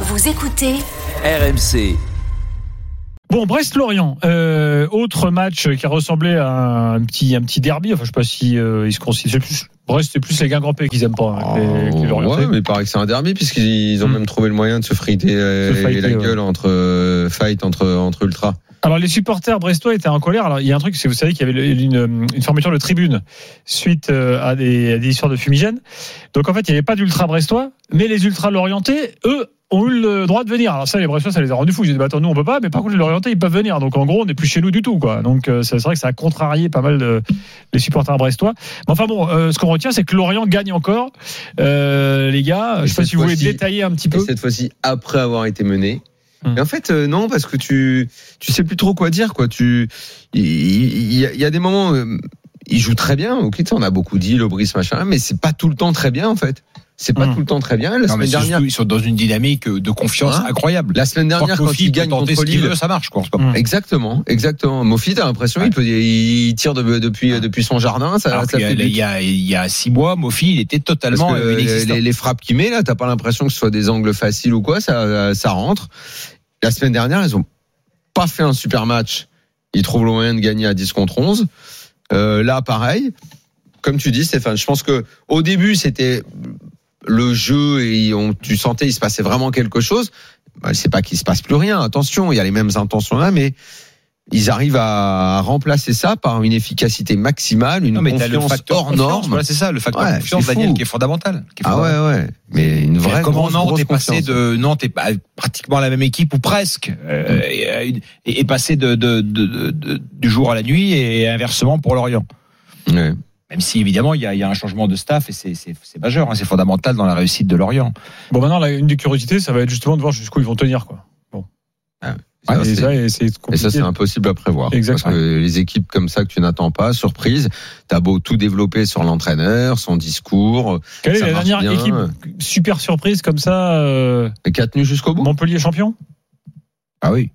Vous écoutez RMC. Bon, Brest-Lorient, euh, autre match qui a ressemblé à un petit, un petit derby. Enfin, je sais pas si euh, ils se considèrent plus. Brest, c'est plus les Guingampais qu'ils aiment pas. hein, que les- que les Lorientais. ouais, mais il paraît que c'est un derby puisqu'ils ont Hmm. même trouvé le moyen de se friter euh, Se fighter, la ouais. gueule entre euh, fight entre entre ultra. Alors les supporters brestois étaient en colère. Alors il y a un truc, c'est vous savez qu'il y avait une, une fermeture de tribune suite euh, à des, à des histoires de fumigène. Donc en fait il n'y avait pas d'ultra brestois, mais les ultras lorientais, eux, ont eu le droit de venir. Alors ça les brestois ça les a rendus fous. Ils disaient bah, attends nous on peut pas, mais par contre les lorientais ils peuvent venir. Donc en gros on n'est plus chez nous du tout quoi. Donc euh, c'est vrai que ça a contrarié pas mal de, les supporters brestois. Mais enfin bon, euh, ce qu'on retient c'est que Lorient gagne encore. Euh, les gars, je sais pas si vous voulez détailler un petit Et peu. cette fois-ci après avoir été mené. Hmm. Et en fait non parce que tu tu sais plus trop quoi dire quoi. Tu il y, a- il y a des moments il joue très bien. Ok, on a beaucoup dit Lobris machin, mais c'est pas tout le temps très bien en fait. C'est pas Hmm. tout le temps très bien. La Non, semaine surtout, dernière, ils sont dans une dynamique de confiance Hein incroyable. la semaine dernière quand gagnent tenter contre Lille, veut, ça marche, quoi, moment. Hmm. Exactement, exactement. Mofi, t'as l'impression il peut, il tire de- depuis depuis son jardin, ça, Alors ça qu'il y a- fait il y, a, il y a six mois, Mofi, il était Parce totalement que euh, inexistant. les, les frappes qu'il met là, t'as pas l'impression que ce soit des angles faciles ou quoi, ça, ça rentre. La semaine dernière, ils ont pas fait un super match. Ils trouvent le moyen de gagner à 10 contre 11. Euh, là, pareil. Comme tu dis, Stéphane, je pense que au début, c'était le jeu et on, tu sentais il se passait vraiment quelque chose. Bah, c'est pas qu'il se passe plus rien. Attention, il y a les mêmes intentions là, mais ils arrivent à remplacer ça par une efficacité maximale, une Non, mais le confiance facteur hors norme. Voilà, c'est ça, le facteur Ouais, confiance. Daniel, qui est fondamental. qui est Ah fondamental. ouais, ouais. Mais une vraie Comment grosse, Nantes grosse est passé de Nantes est pas- pratiquement la même équipe ou presque euh, et, et est passé de, de, de, de- de- du jour à la nuit et inversement pour Lorient. Ouais. Même si évidemment il y a, il y a un changement de staff et c'est c'est c'est majeur, hein, c'est fondamental dans la réussite de Lorient. Bon maintenant là, une des curiosités ça va être justement de voir jusqu'où ils vont tenir quoi. Ça, et ça, et c'est Et compliqué. ça, c'est impossible à prévoir. Exactement. Parce que les équipes comme ça que tu n'attends pas, surprise, t'as beau tout développer sur l'entraîneur, son discours, Quelle est la dernière bien. équipe super surprise comme ça euh, qui a tenu jusqu'au bout. Montpellier champion? Ah oui.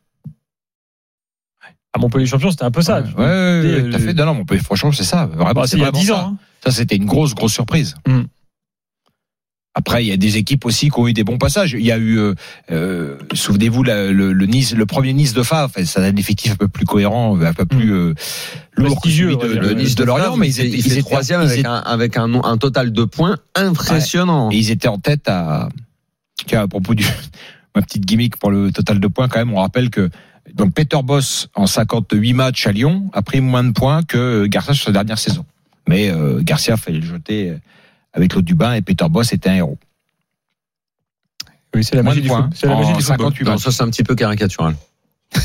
À Montpellier champion, c'était un peu ça. Ouais, ouais, ouais, tout à fait. Non, non, on peut, franchement, c'est ça. Vraiment, Bah, c'est c'est il y a vraiment 10 ça. ans. hein. Ça, c'était une grosse, grosse surprise. Hmm. Après, il y a des équipes aussi qui ont eu des bons passages. Il y a eu, euh, euh, souvenez-vous, le, le Nice, le premier Nice de Favre. Enfin, ça a un effectif un peu plus cohérent, un peu plus euh, lourd que celui de, Nice de Lorient, mais ils étaient, il ils étaient troisième avec, étaient- un, avec un, un total de points impressionnant. et ils étaient en tête à. Tiens, à propos du ma petite gimmick pour le total de points, quand même, on rappelle que donc Peter Boss en 58 matchs à Lyon a pris moins de points que Garcia sur sa dernière saison. Mais euh, Garcia fallait le jeter avec l'eau du bain et Peter Boss était un héros. Oui, c'est la magie du. C'est la magie du football. 58 Non, matchs. ça c'est un petit peu caricatural.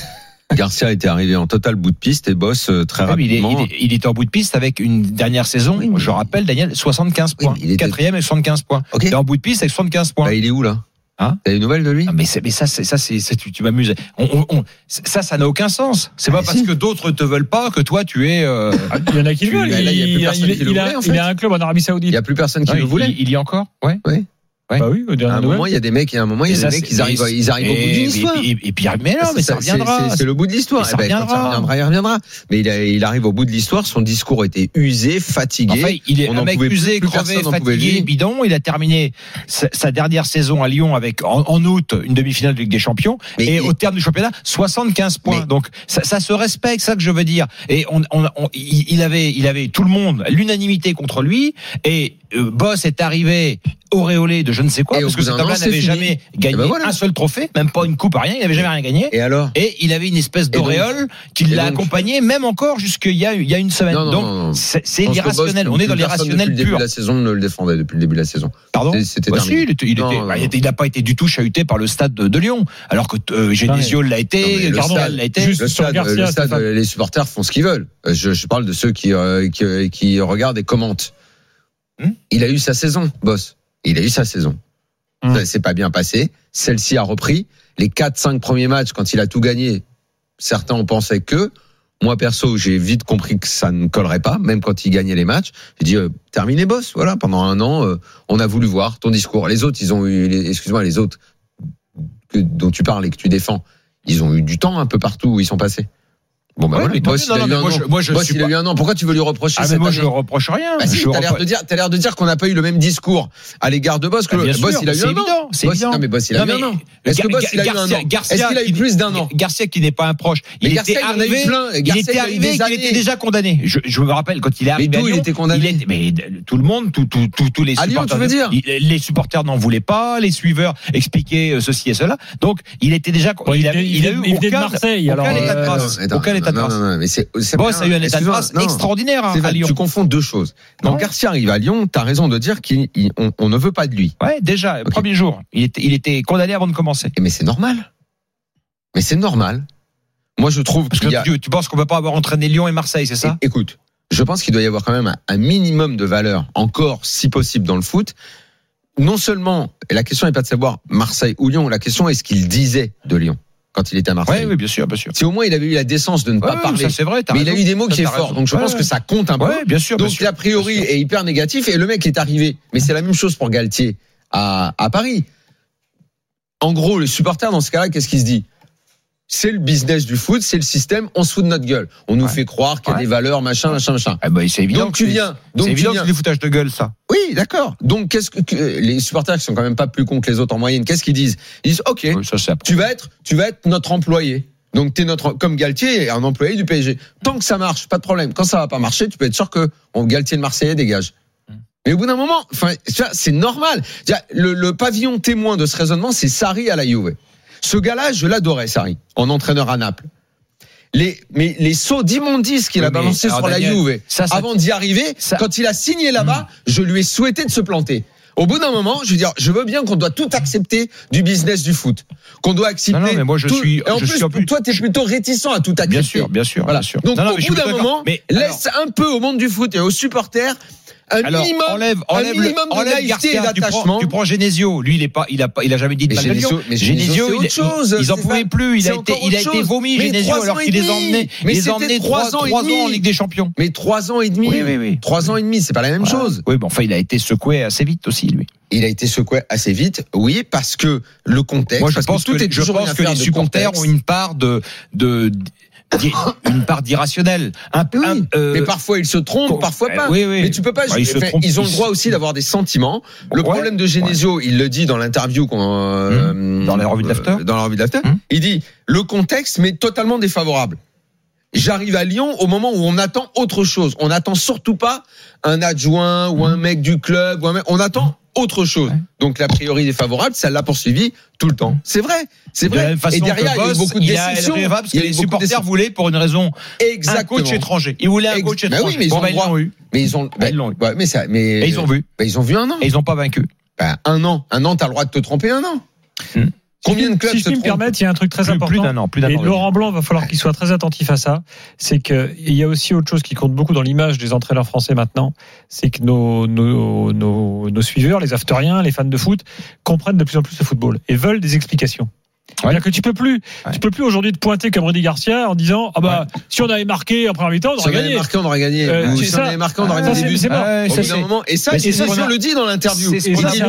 Garcia était arrivé en total bout de piste et Boss euh, très Ouais, mais il, est, rapidement. il, est, il en bout de piste avec une dernière saison, Oui, mais- je rappelle Daniel, 75 Oui, points. il était- Quatrième avec 75 points. Ok. Il est en bout de piste avec 75 points. Bah, il est où là? Hein T'as des nouvelles de lui? Non, mais, ça, c'est, ça, c'est, tu, tu m'amuses. On, on- on- ça, ça n'a aucun sens. C'est pas Ah, parce si. que d'autres te veulent pas que toi, tu es. euh, Ah, Il y en a qui veulent. il y a plus Il, il- il a, il un club en Arabie Il Saoudite. y a plus personne qui le il, voulait. il, il y a encore. Ouais. ouais. Bah oui, À un nouvelles. moment, il y a des mecs, et à un moment, il y a ça, des mecs, ils arrivent, ils arrivent au bout de l'histoire. et, et, et puis, mais non, mais ça C'est- reviendra. C'est le bout de l'histoire. Mais ça Eh ben, ça reviendra, il reviendra. Mais il, a- il arrive au bout de l'histoire. Son discours était usé, fatigué. Enfin, il est On un en mec pouvait usé, plus crevé, fatigué, bidon. Il a terminé sa, sa dernière saison à Lyon avec en, en août une demi-finale de Ligue des Champions Mais et il- au terme du championnat 75 points. Mais- Donc ça, ça se respecte, ça que je veux dire. Et on, on, on- il il avait, il avait tout le monde, l'unanimité contre lui. Et euh, Boss est arrivé auréolé de je ne sais quoi Et parce que cet homme-là n'avait jamais gagné Et ben voilà. un seul trophée, même pas une coupe, rien. Il n'avait jamais rien gagné. Et alors? Et il avait une espèce d'auréole qui l'a accompagné, même encore jusqu'il y y a une semaine. Non, non, Donc, c'est Boss, irrationnel. On est dans l'irrationnel Depuis le début pur. de la saison, ne le défendait depuis le début de la saison. Pardon C'était Bah si, il était- non, bah, était- n'a pas été du tout chahuté par le stade de, de Lyon, alors que euh, Genesio l'a été, Cardinal l'a été. juste- Le sur stade, Garcia, le stade, Stéphane. les supporters font ce qu'ils veulent. Euh, Je, je parle de ceux qui, euh, qui, qui regardent et commentent. Hmm Il a eu sa saison, boss. Il a eu sa saison. Hmm. Ça s'est pas bien passé. Celle-ci a repris. Les 4-5 premiers matchs, quand il a tout gagné, certains ont pensé que. Moi, perso, j'ai vite compris que ça ne collerait pas, même quand il gagnait les matchs. J'ai dit, euh, terminé, boss. Voilà, pendant un an, euh, on a voulu voir ton discours. Les autres, ils ont eu, excuse-moi, les autres que, dont tu parles et que tu défends, ils ont eu du temps un peu partout où ils sont passés. Bon, bah Ouais, voilà. mais tant Boss, mieux. il a Non, eu un mais moi, an. je- moi, je Boss, suis il a pas- eu un an. Pourquoi tu veux lui reprocher Ah, mais moi, année je reproche rien. Bah si, t'as l'air repro- de dire, t'as l'air de dire qu'on n'a pas eu le même discours à l'égard de Boss que Ah, le Boss, sûr, il a eu c'est un an. évident, c'est Boss- évident. Non, mais Boss, il a Non, eu un mais an. Est-ce que Boss, il a eu un an Garcia Est-ce qu'il a eu qui- plus d'un an Garcia qui n'est pas un proche. Mais Il Garcia, était il en a eu arrivé. plein. Il Garcia, était il eu arrivé, années. était déjà condamné. Je, me rappelle quand il est arrivé. d'où à il était condamné mais tout le monde, tous les supporters. tu veux dire il- les supporters n'en voulaient pas, les suiveurs expliquaient euh, ceci et cela. Donc, il était déjà. Il, il a, venait- il il eu venait de aucun, Marseille, alors, état de grâce. Non, non, non, mais c'est, Boss a eu un état de grâce extraordinaire hein, à Lyon. Tu confonds deux choses. Quand Non. Garcia arrive à Lyon, t'as raison de dire qu'on on ne veut pas de lui. Ouais, déjà, Ok. premier jour, il était, il était condamné avant de commencer. Mais c'est normal. Mais c'est normal. Moi, je trouve Parce que a. tu, tu penses qu'on peut pas avoir entraîné Lyon et Marseille, c'est ça? É- Écoute, je pense qu'il doit y avoir quand même un, un minimum de valeur, encore si possible, dans le foot. Non seulement, et la question n'est pas de savoir Marseille ou Lyon, la question est ce qu'il disait de Lyon quand il était à Marseille. Oui, oui, bien sûr, bien sûr. Si au moins il avait eu la décence de ne pas ouais, parler. c'est vrai. Mais il a eu des mots qui est fort, donc je Ouais, pense ouais. que ça compte un peu. Bien sûr. Donc l'a priori est hyper négatif et le mec est arrivé. Mais c'est la même chose pour Galtier à, à Paris. En gros, le supporter dans ce cas-là, qu'est-ce qu'il se dit? C'est le business du foot, c'est le système, on se fout de notre gueule. On nous fait croire qu'il y a Ouais. des valeurs, machin, machin, machin. Ah bah, c'est évident. Donc tu viens, donc C'est évident que c'est du foutage de gueule, ça. Oui, d'accord. Donc qu'est-ce que, que- les supporters qui sont quand même pas plus cons que les autres en moyenne, qu'est-ce qu'ils disent? Ils disent OK, Oui, ça, tu vas être, tu vas être notre employé. Donc t'es notre, comme Galtier un employé du PSG. Tant que ça marche, pas de problème. Quand ça va pas marcher, tu peux être sûr que on, Galtier le Marseillais dégage. Mais au bout d'un moment, enfin, c'est normal. Le, le pavillon témoin de ce raisonnement, c'est Sarri à la Juve. Ce gars-là, je l'adorais, Sarri, en entraîneur à Naples. Les, mais les sauts d'immondices qu'il Oui, a balancés sur Daniel, la Juve, ça, ça- avant d'y arriver, ça- quand il a signé là-bas, je lui ai souhaité de se planter. Au bout d'un moment, je veux dire, je veux bien qu'on doit tout accepter du business du foot, qu'on doit accepter. Non, non, mais moi, je tout- suis- Et en je plus, suis en plus- toi, t'es plutôt réticent à tout accepter. Bien sûr, bien sûr, Voilà. bien sûr. Donc Non, au bout d'un moment, Mais alors- laisse un peu au monde du foot et aux supporters un Alors, minimum, enlève, un enlève, le- minimum de enlève prends, d'attachement. tu prends Genesio. Lui, il est pas, il a pas, il a jamais dit de Mais mal de Genesio- mais Genesio, il- autre chose, ils en pouvaient plus. Il a été, il a été vomi, Mais Genesio, alors qu'il les emmenait, Mais il les c'était emmenait trois ans en Ligue des Champions. Mais trois ans et demi. Oui, oui, oui. Trois ans et demi, c'est pas la même chose. Oui, mais enfin, il a été secoué assez vite aussi, lui. Il a été secoué assez vite, oui, parce que le contexte. Moi, je parce pense que, tout est je pense que les de supporters contexte. ont une part de, de, une part d'irrationnel. Un, Oui, euh, mais parfois ils se trompent, parfois pas. oui, oui. Mais tu peux pas. Bah, ils ils ont le droit aussi d'avoir des sentiments. Le Ouais, problème de Genesio, il le dit dans l'interview qu'on euh, Dans la revue de l'After. euh, Dans la revue de l'After, Hum. il dit le contexte m'est totalement défavorable. J'arrive à Lyon au moment où on attend autre chose. On n'attend surtout pas un adjoint ou un mec du club. Ou un mec- On attend autre chose. Ouais. Donc l'a priori défavorable, ça l'a poursuivi tout le temps. C'est vrai, c'est de la vrai. même façon Et derrière, que il y a eu beaucoup de il a parce Il y que a eu les beaucoup de supporters voulaient pour une raison un Exactement. coach étranger. Ils voulaient un coach Bah étranger. oui, mais ils Bon, ont bah, droit. l'ont eu. Mais ils ont, Bah, ils l'ont eu. ouais, mais ça, mais Et ils ont vu. ils ont vu un an. Et ils n'ont pas vaincu. Un an, un an, t'as le droit de te tromper un an. Hmm. Combien de clubs Si je puis me permettre, il y a un truc très Plus, important. plus d'un an, plus d'un Et an. Laurent Blanc va falloir qu'il soit très attentif à ça. C'est qu'il y a aussi autre chose qui compte beaucoup dans l'image des entraîneurs français maintenant. C'est que nos, nos, nos, nos suiveurs, les afteriens, les fans de foot, comprennent de plus en plus le football et veulent des explications. C'est-à-dire que tu peux plus, Ouais. tu peux plus aujourd'hui te pointer comme Rudy Garcia en disant ah bah si on avait marqué en première mi-temps on Si on aurait avait gagné. marqué, on aurait gagné. Euh, si ça. on avait marqué, on aurait Ça, mis c'est- des buts. c'est mort. Ouais, Au ça, bout d'un c'est- moment. Et ça, et c'est ce qu'on Genesio a- le dit dans l'interview. c'est ce Il qu'on dit, un qu'il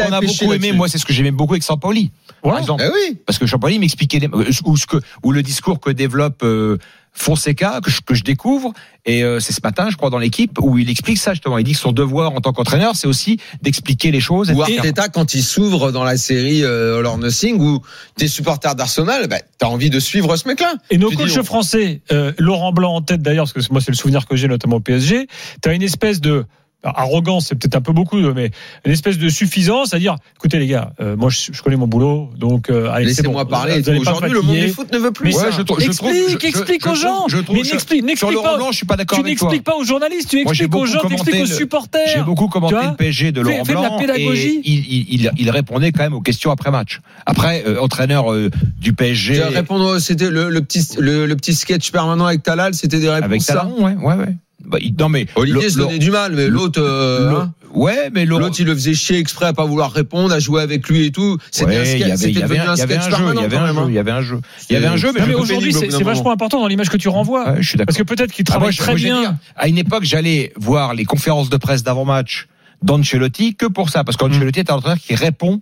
a beaucoup aimé. Moi, c'est ce que j'aimais beaucoup avec Sampoli. Voilà. Par exemple. Eh oui. Parce que Champagny m'expliquait des- euh, ou ce que ou le discours que développe euh, Fonseca que je, que je découvre et euh, c'est ce matin je crois dans l'équipe où il explique ça justement il dit que son devoir en tant qu'entraîneur c'est aussi d'expliquer les choses Ou. Arteta, quand il s'ouvre dans la série euh, All or Nothing, où t'es supporter d'Arsenal, bah, t'as envie de suivre ce mec-là. Et nos coachs on- français, euh, Laurent Blanc en tête d'ailleurs, parce que moi c'est le souvenir que j'ai notamment au PSG, tu as une espèce de arrogance, c'est peut-être un peu beaucoup, mais une espèce de suffisance à dire, écoutez les gars, euh, moi je, je connais mon boulot, donc euh, allez, c'est Laissez-moi bon, parler. Aujourd'hui, le monde du foot ne veut plus Mais ça. Ouais, je trouve- je trouve- explique, je- explique je aux trouve- gens. je trouve- mais je- n'explique, sur n'explique Laurent pas. Blanc je suis pas d'accord Tu avec toi n'expliques pas aux journalistes, tu Moi, expliques aux beaucoup gens, tu expliques aux le- supporters. j'ai beaucoup commenté le PSG de Fais- Laurent fais de la Blanc pédagogie. et il, il, il, il répondait quand même aux questions après match après euh, entraîneur euh, du PSG répondre, c'était le, le petit, le, le petit sketch permanent avec Talal, c'était des réponses avec. Talon ouais ouais ouais bah, il- non mais Olivier se donnait du mal, mais l'autre, euh, hein, ouais mais l'autre, il le faisait chier exprès à pas vouloir répondre, à jouer avec lui et tout. C'était un Ouais, y sketch, un- un il y avait sketch un jeu, il y avait un jeu, hein. il y avait un jeu. Il y avait un jeu, mais aujourd'hui, c'est vachement important dans l'image que tu renvoies. Ouais, je suis d'accord. Parce que peut-être qu'il Ah, moi, travaille je- très moi, bien. dire, à une époque, j'allais voir les conférences de presse d'avant-match d'Ancelotti que pour ça, parce qu'Ancelotti est un entraîneur qui répond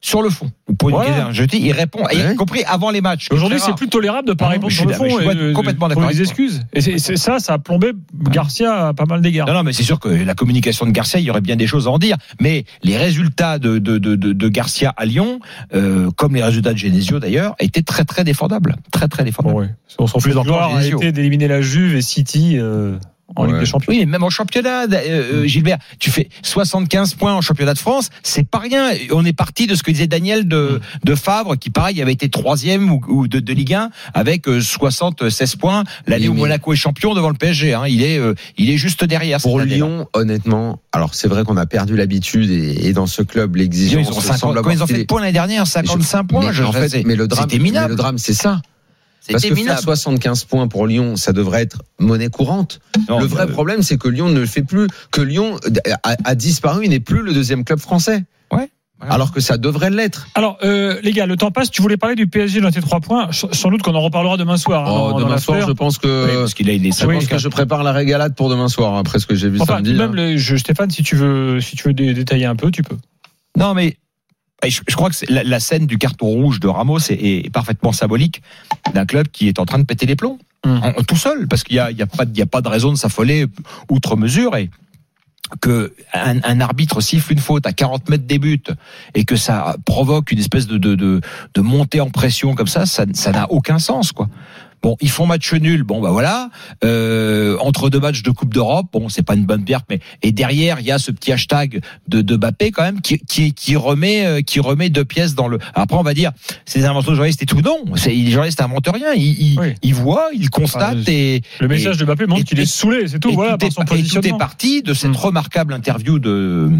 sur le fond. Vous pouvez Voilà. je dis, il répond, y compris avant les matchs. Aujourd'hui, c'est plus tolérable de pas répondre je sur le fond. je suis et de- complètement de d'accord des excuses. Et c'est- ça, ça a plombé Garcia à pas mal d'égards. Non, non, mais c'est sûr que la communication de Garcia, il y aurait bien des choses à en dire. Mais les résultats de, de, de, de, de Garcia à Lyon, euh, comme les résultats de Genesio d'ailleurs, étaient très très défendables. Très très défendables. Bon, ouais. On s'en Plus fout. encore encore a été d'éliminer la Juve et City euh, en Ouais. Ligue des Champions. Oui, mais même en championnat, euh, euh, Gilbert, tu fais 75 points en championnat de France, c'est pas rien. On est parti de ce que disait Daniel de, de Favre, qui pareil avait été troisième ou, ou de, de Ligue 1 avec euh, 76 points l'année où mais- Monaco est champion devant le PSG. Hein. Il est, euh, il est juste derrière. Pour. Lyon, honnêtement, alors c'est vrai qu'on a perdu l'habitude et, et dans ce club, l'exigence ils ont semble 50, avoir quand ils ont fait points l'année dernière, 55 Mais points. je- en fait, mais drame, mais le drame, c'est ça. Parce C'était que faire minable. 75 points pour Lyon, ça devrait être monnaie courante. Non, le vrai euh, problème, c'est que Lyon ne le fait plus, que Lyon a, a disparu, il n'est plus le deuxième club français. Ouais. Alors que ça devrait l'être. Alors, euh, les gars, le temps passe. Tu voulais parler du PSG dans tes trois points. Sans doute qu'on en reparlera demain soir. hein, Oh, dans- dans demain soir, je pense oui, que, parce qu'il a, il est je pense 54. que je prépare la régalade pour demain soir, après ce que j'ai vu Enfin, samedi. même je- Stéphane, si tu veux, si tu veux dé- détailler un peu, tu peux. Non, mais je, je crois que la, la scène du carton rouge de Ramos est, est parfaitement symbolique d'un club qui est en train de péter les plombs, en- tout seul, parce qu'il y a, il y a pas, de- il y a pas de raison de s'affoler outre mesure et que un, un arbitre siffle une faute à 40 mètres des buts et que ça provoque une espèce de, de, de, de montée en pression comme ça, ça ça n'a aucun sens, quoi. Bon, ils font match nul. Bon, bah voilà. Euh, entre deux matchs de Coupe d'Europe, bon, c'est pas une bonne perte, mais et derrière, il y a ce petit hashtag de, de Mbappé quand même qui, qui, qui remet euh, qui remet deux pièces dans le. Après, on va dire, c'est des inventions de journalistes et tout. Non, c'est les journalistes n'inventent rien. Ils, ils, Oui. ils voient, ils constatent Ah, et Le message de Mbappé montre qu'il est saoulé, c'est tout. et Voilà, tout, par son est, et tout est parti de cette Mm. remarquable interview de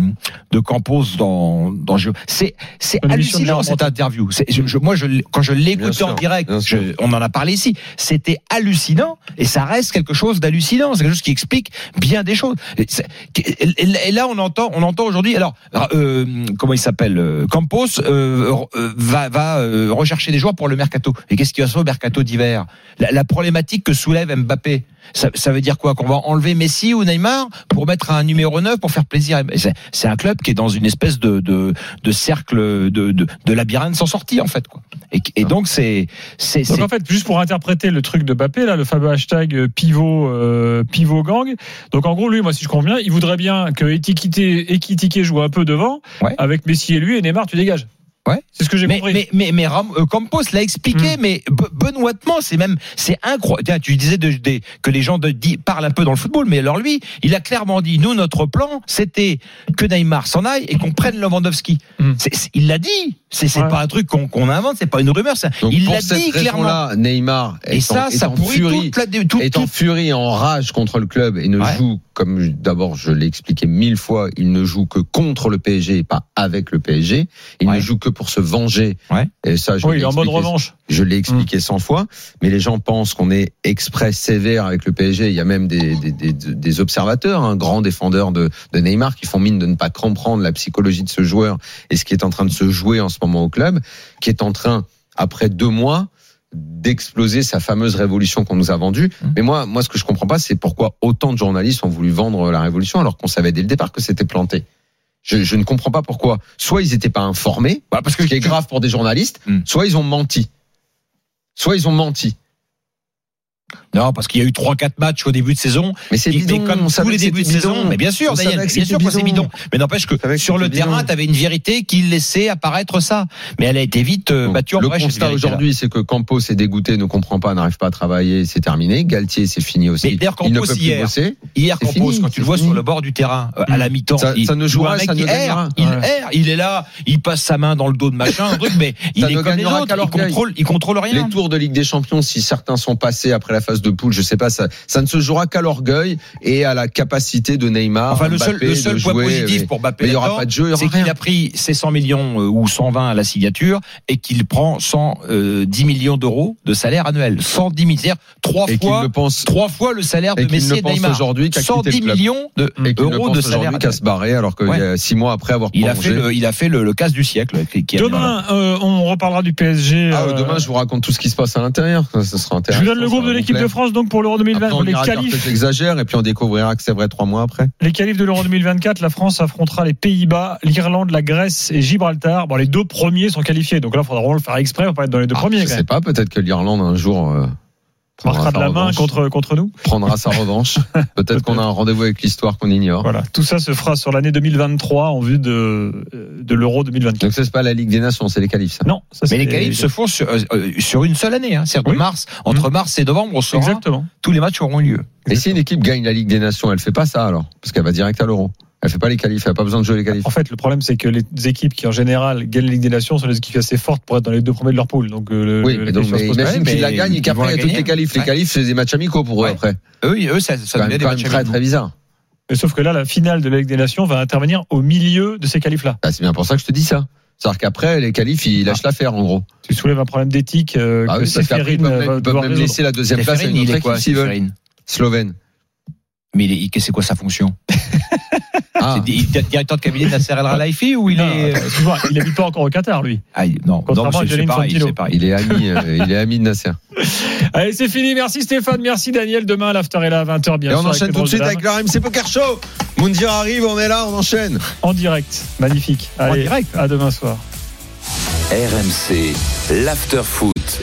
de Campos dans dans. C'est c'est hallucinant cette interview. C'est- je- je- moi, je, quand je écouté en sûr, direct, je- on en a parlé ici. C'était hallucinant et ça reste quelque chose d'hallucinant. C'est quelque chose qui explique bien des choses. Et, là, on entend on entend aujourd'hui. Alors, euh, comment il s'appelle euh, Campos euh, euh, va va rechercher des joueurs pour le mercato. Et qu'est-ce qui va se faire au mercato d'hiver? La, la problématique que soulève Mbappé. Ça, ça veut dire quoi Qu'on va enlever Messi ou Neymar pour mettre un numéro 9 pour faire plaisir? Et C'est c'est un club qui est dans une espèce de, de, de cercle de, de, de labyrinthe sans sortie en fait. Quoi. Et, et donc c'est c'est Donc en fait, juste pour interpréter le truc de Mbappé, là, le fameux hashtag euh, pivot, euh, pivot gang. Donc en gros, lui, moi, si je comprends bien, il voudrait bien que Ekitike Ekitike joue un peu devant, Ouais. avec Messi et lui, et Neymar, tu dégages. Ouais. C'est ce que j'ai mais, compris. mais, mais, mais Ram- euh, Campos l'a expliqué, Mm. mais be- benoîtement, c'est même, c'est incroyable. Tu disais de, de- que les gens de, parlent un peu dans le football, mais alors lui, il a clairement dit, nous, notre plan, c'était que Neymar s'en aille et qu'on prenne Lewandowski. Mm. C'est- c'est- il l'a dit. C'est c'est Ouais. pas un truc qu'on qu'on invente, c'est pas une rumeur. Donc il pour l'a cette dit clairement. raison-là, Neymar Et est ça, en, est ça en pourrit furie, toute la, tout, est en furie et en rage contre le club et ne Ouais. joue, comme d'abord je l'ai expliqué mille fois, il ne joue que contre le PSG et pas avec le PSG. Il Ouais. ne joue que pour se venger. Ouais. Et ça, je oui, il est en mode revanche. Je l'ai expliqué 100 fois, mais les gens pensent qu'on est exprès sévère avec le PSG. Il y a même des, des, des, des observateurs, un grand défendeur de, de Neymar, qui font mine de ne pas comprendre la psychologie de ce joueur et ce qui est en train de se jouer en ce moment au club, qui est en train, après deux mois, d'exploser sa fameuse révolution qu'on nous a vendue. Mm. Mais moi, moi, ce que je comprends pas, c'est pourquoi autant de journalistes ont voulu vendre la révolution alors qu'on savait dès le départ que c'était planté. Je, je ne comprends pas pourquoi. Soit ils n'étaient pas informés, Bah, parce que ce qui est tu- grave pour des journalistes, Mm. soit ils ont menti. Soit ils ont menti. Non, parce qu'il y a eu trois, quatre matchs au début de saison. Mais c'est bidon. mais comme tous les débuts de saison, mais bien sûr, Daniel, bien sûr que c'est bidon. Mais n'empêche que sur le terrain, tu avais une vérité qui laissait apparaître ça. Mais elle a été vite euh, Donc, battue en le brèche. constat aujourd'hui, c'est que Campos est dégoûté, ne comprend pas, n'arrive pas à travailler, c'est terminé. Galtier, c'est fini aussi. Mais d'ailleurs, Campos hier, bosser. Hier, Campos, fini, quand tu le vois fini. sur le bord du terrain, euh, à la mi-temps, Ça- il, ça ne ça erre, gagnera. il erre, il est là, il passe sa main dans le dos de machin, un truc, mais il est comme les autres, il contrôle rien. Les tours de Ligue des Champions, si certains sont passés après la phase de poule, je sais pas, ça, ça ne se jouera qu'à l'orgueil et à la capacité de Neymar. Enfin, le seul, Mbappé le de seul point jouer, positif mais- pour Mbappé, il y aura pas de jeu, c'est qu'il a pris ses 100 millions euh, ou 120 à la signature et qu'il prend 110 millions d'euros de salaire annuel. 110 millions, c'est-à-dire trois et qu'il fois, ne pense trois fois le salaire de Messi et Neymar. aujourd'hui qu'à quitter 110 le club. millions de, et qu'il ne euros pense de salaire qu'à se barrer alors qu'il y a six mois après avoir Il a fait le, il a fait le, le casse du siècle. Qui, a- Demain, euh, on reparlera du PSG. Ah, euh, demain, je vous raconte tout ce qui se passe à l'intérieur. Ça, ça sera je intéressant. vous donne le groupe de l'équipe l'équipe de France donc pour l'Euro 2020 Après, on les qualifs j'exagère et puis on découvrira que c'est vrai trois mois après. les qualifs de l'Euro 2024 la France affrontera les Pays-Bas l'Irlande la Grèce et Gibraltar. Bon les deux premiers sont qualifiés. Donc là il faudra vraiment le faire exprès pour pas être dans les deux Ah, premiers je sais pas, peut-être que l'Irlande un jour euh, marquera de la main revanche. contre contre nous prendra sa revanche. Peut-être qu'on a un rendez-vous avec l'histoire qu'on ignore. voilà tout ça se fera sur l'année 2023 en vue de de l'Euro 2024 Donc c'est pas la Ligue des Nations, c'est les qualifs. Ça. non ça, Mais les qualifs se font sur, euh, euh, sur une seule année. Hein. C'est-à-dire Oui. mars, entre mars et novembre, on saura exactement tous les matchs auront lieu. Et si une équipe gagne la Ligue des Nations, elle fait pas ça alors? Parce qu'elle va direct à l'Euro. Elle fait pas les qualifs, elle a pas besoin de jouer les qualifs. En fait, le problème, c'est que les équipes qui, en général, gagnent la Ligue des Nations sont des équipes assez fortes pour être dans les deux premiers de leur poule. Donc, euh, le- Oui, le- mais donc mais imagine qu'ils la gagnent et qu'après il y a toutes les qualifs. Les qualifs, c'est des matchs amicaux pour eux après. Eux, eux ça, ça même, des quand matchs très très bizarre. Mais sauf que là, la finale de la Ligue des Nations va intervenir au milieu de ces qualifs-là. Bah, c'est bien pour ça que je te dis ça. C'est-à-dire qu'après les qualifs, ils lâchent l'affaire en gros. Tu soulèves un problème d'éthique euh, Ah que oui, parce ils peuvent même, devoir même résoudre. laisser la deuxième place à une autre équipe s'ils veulent. Slovène. Mais c'est quoi sa fonction? Ah, C'est directeur de cabinet de Nasser El Khelaifi ou il Non, est excuse-moi, il n'habite pas encore au Qatar, lui. ah, il- non, c'est- pareil, pareil. il est ami, euh, il est ami de Nasser. Allez, c'est fini. Merci Stéphane, merci Daniel. Demain, l'after est là à 20h, bien Et sûr. on enchaîne tout de suite avec le RMC Poker Show. Moundir arrive, on est là, on enchaîne. En direct. Magnifique. Allez, direct. à demain soir. RMC, l'after foot.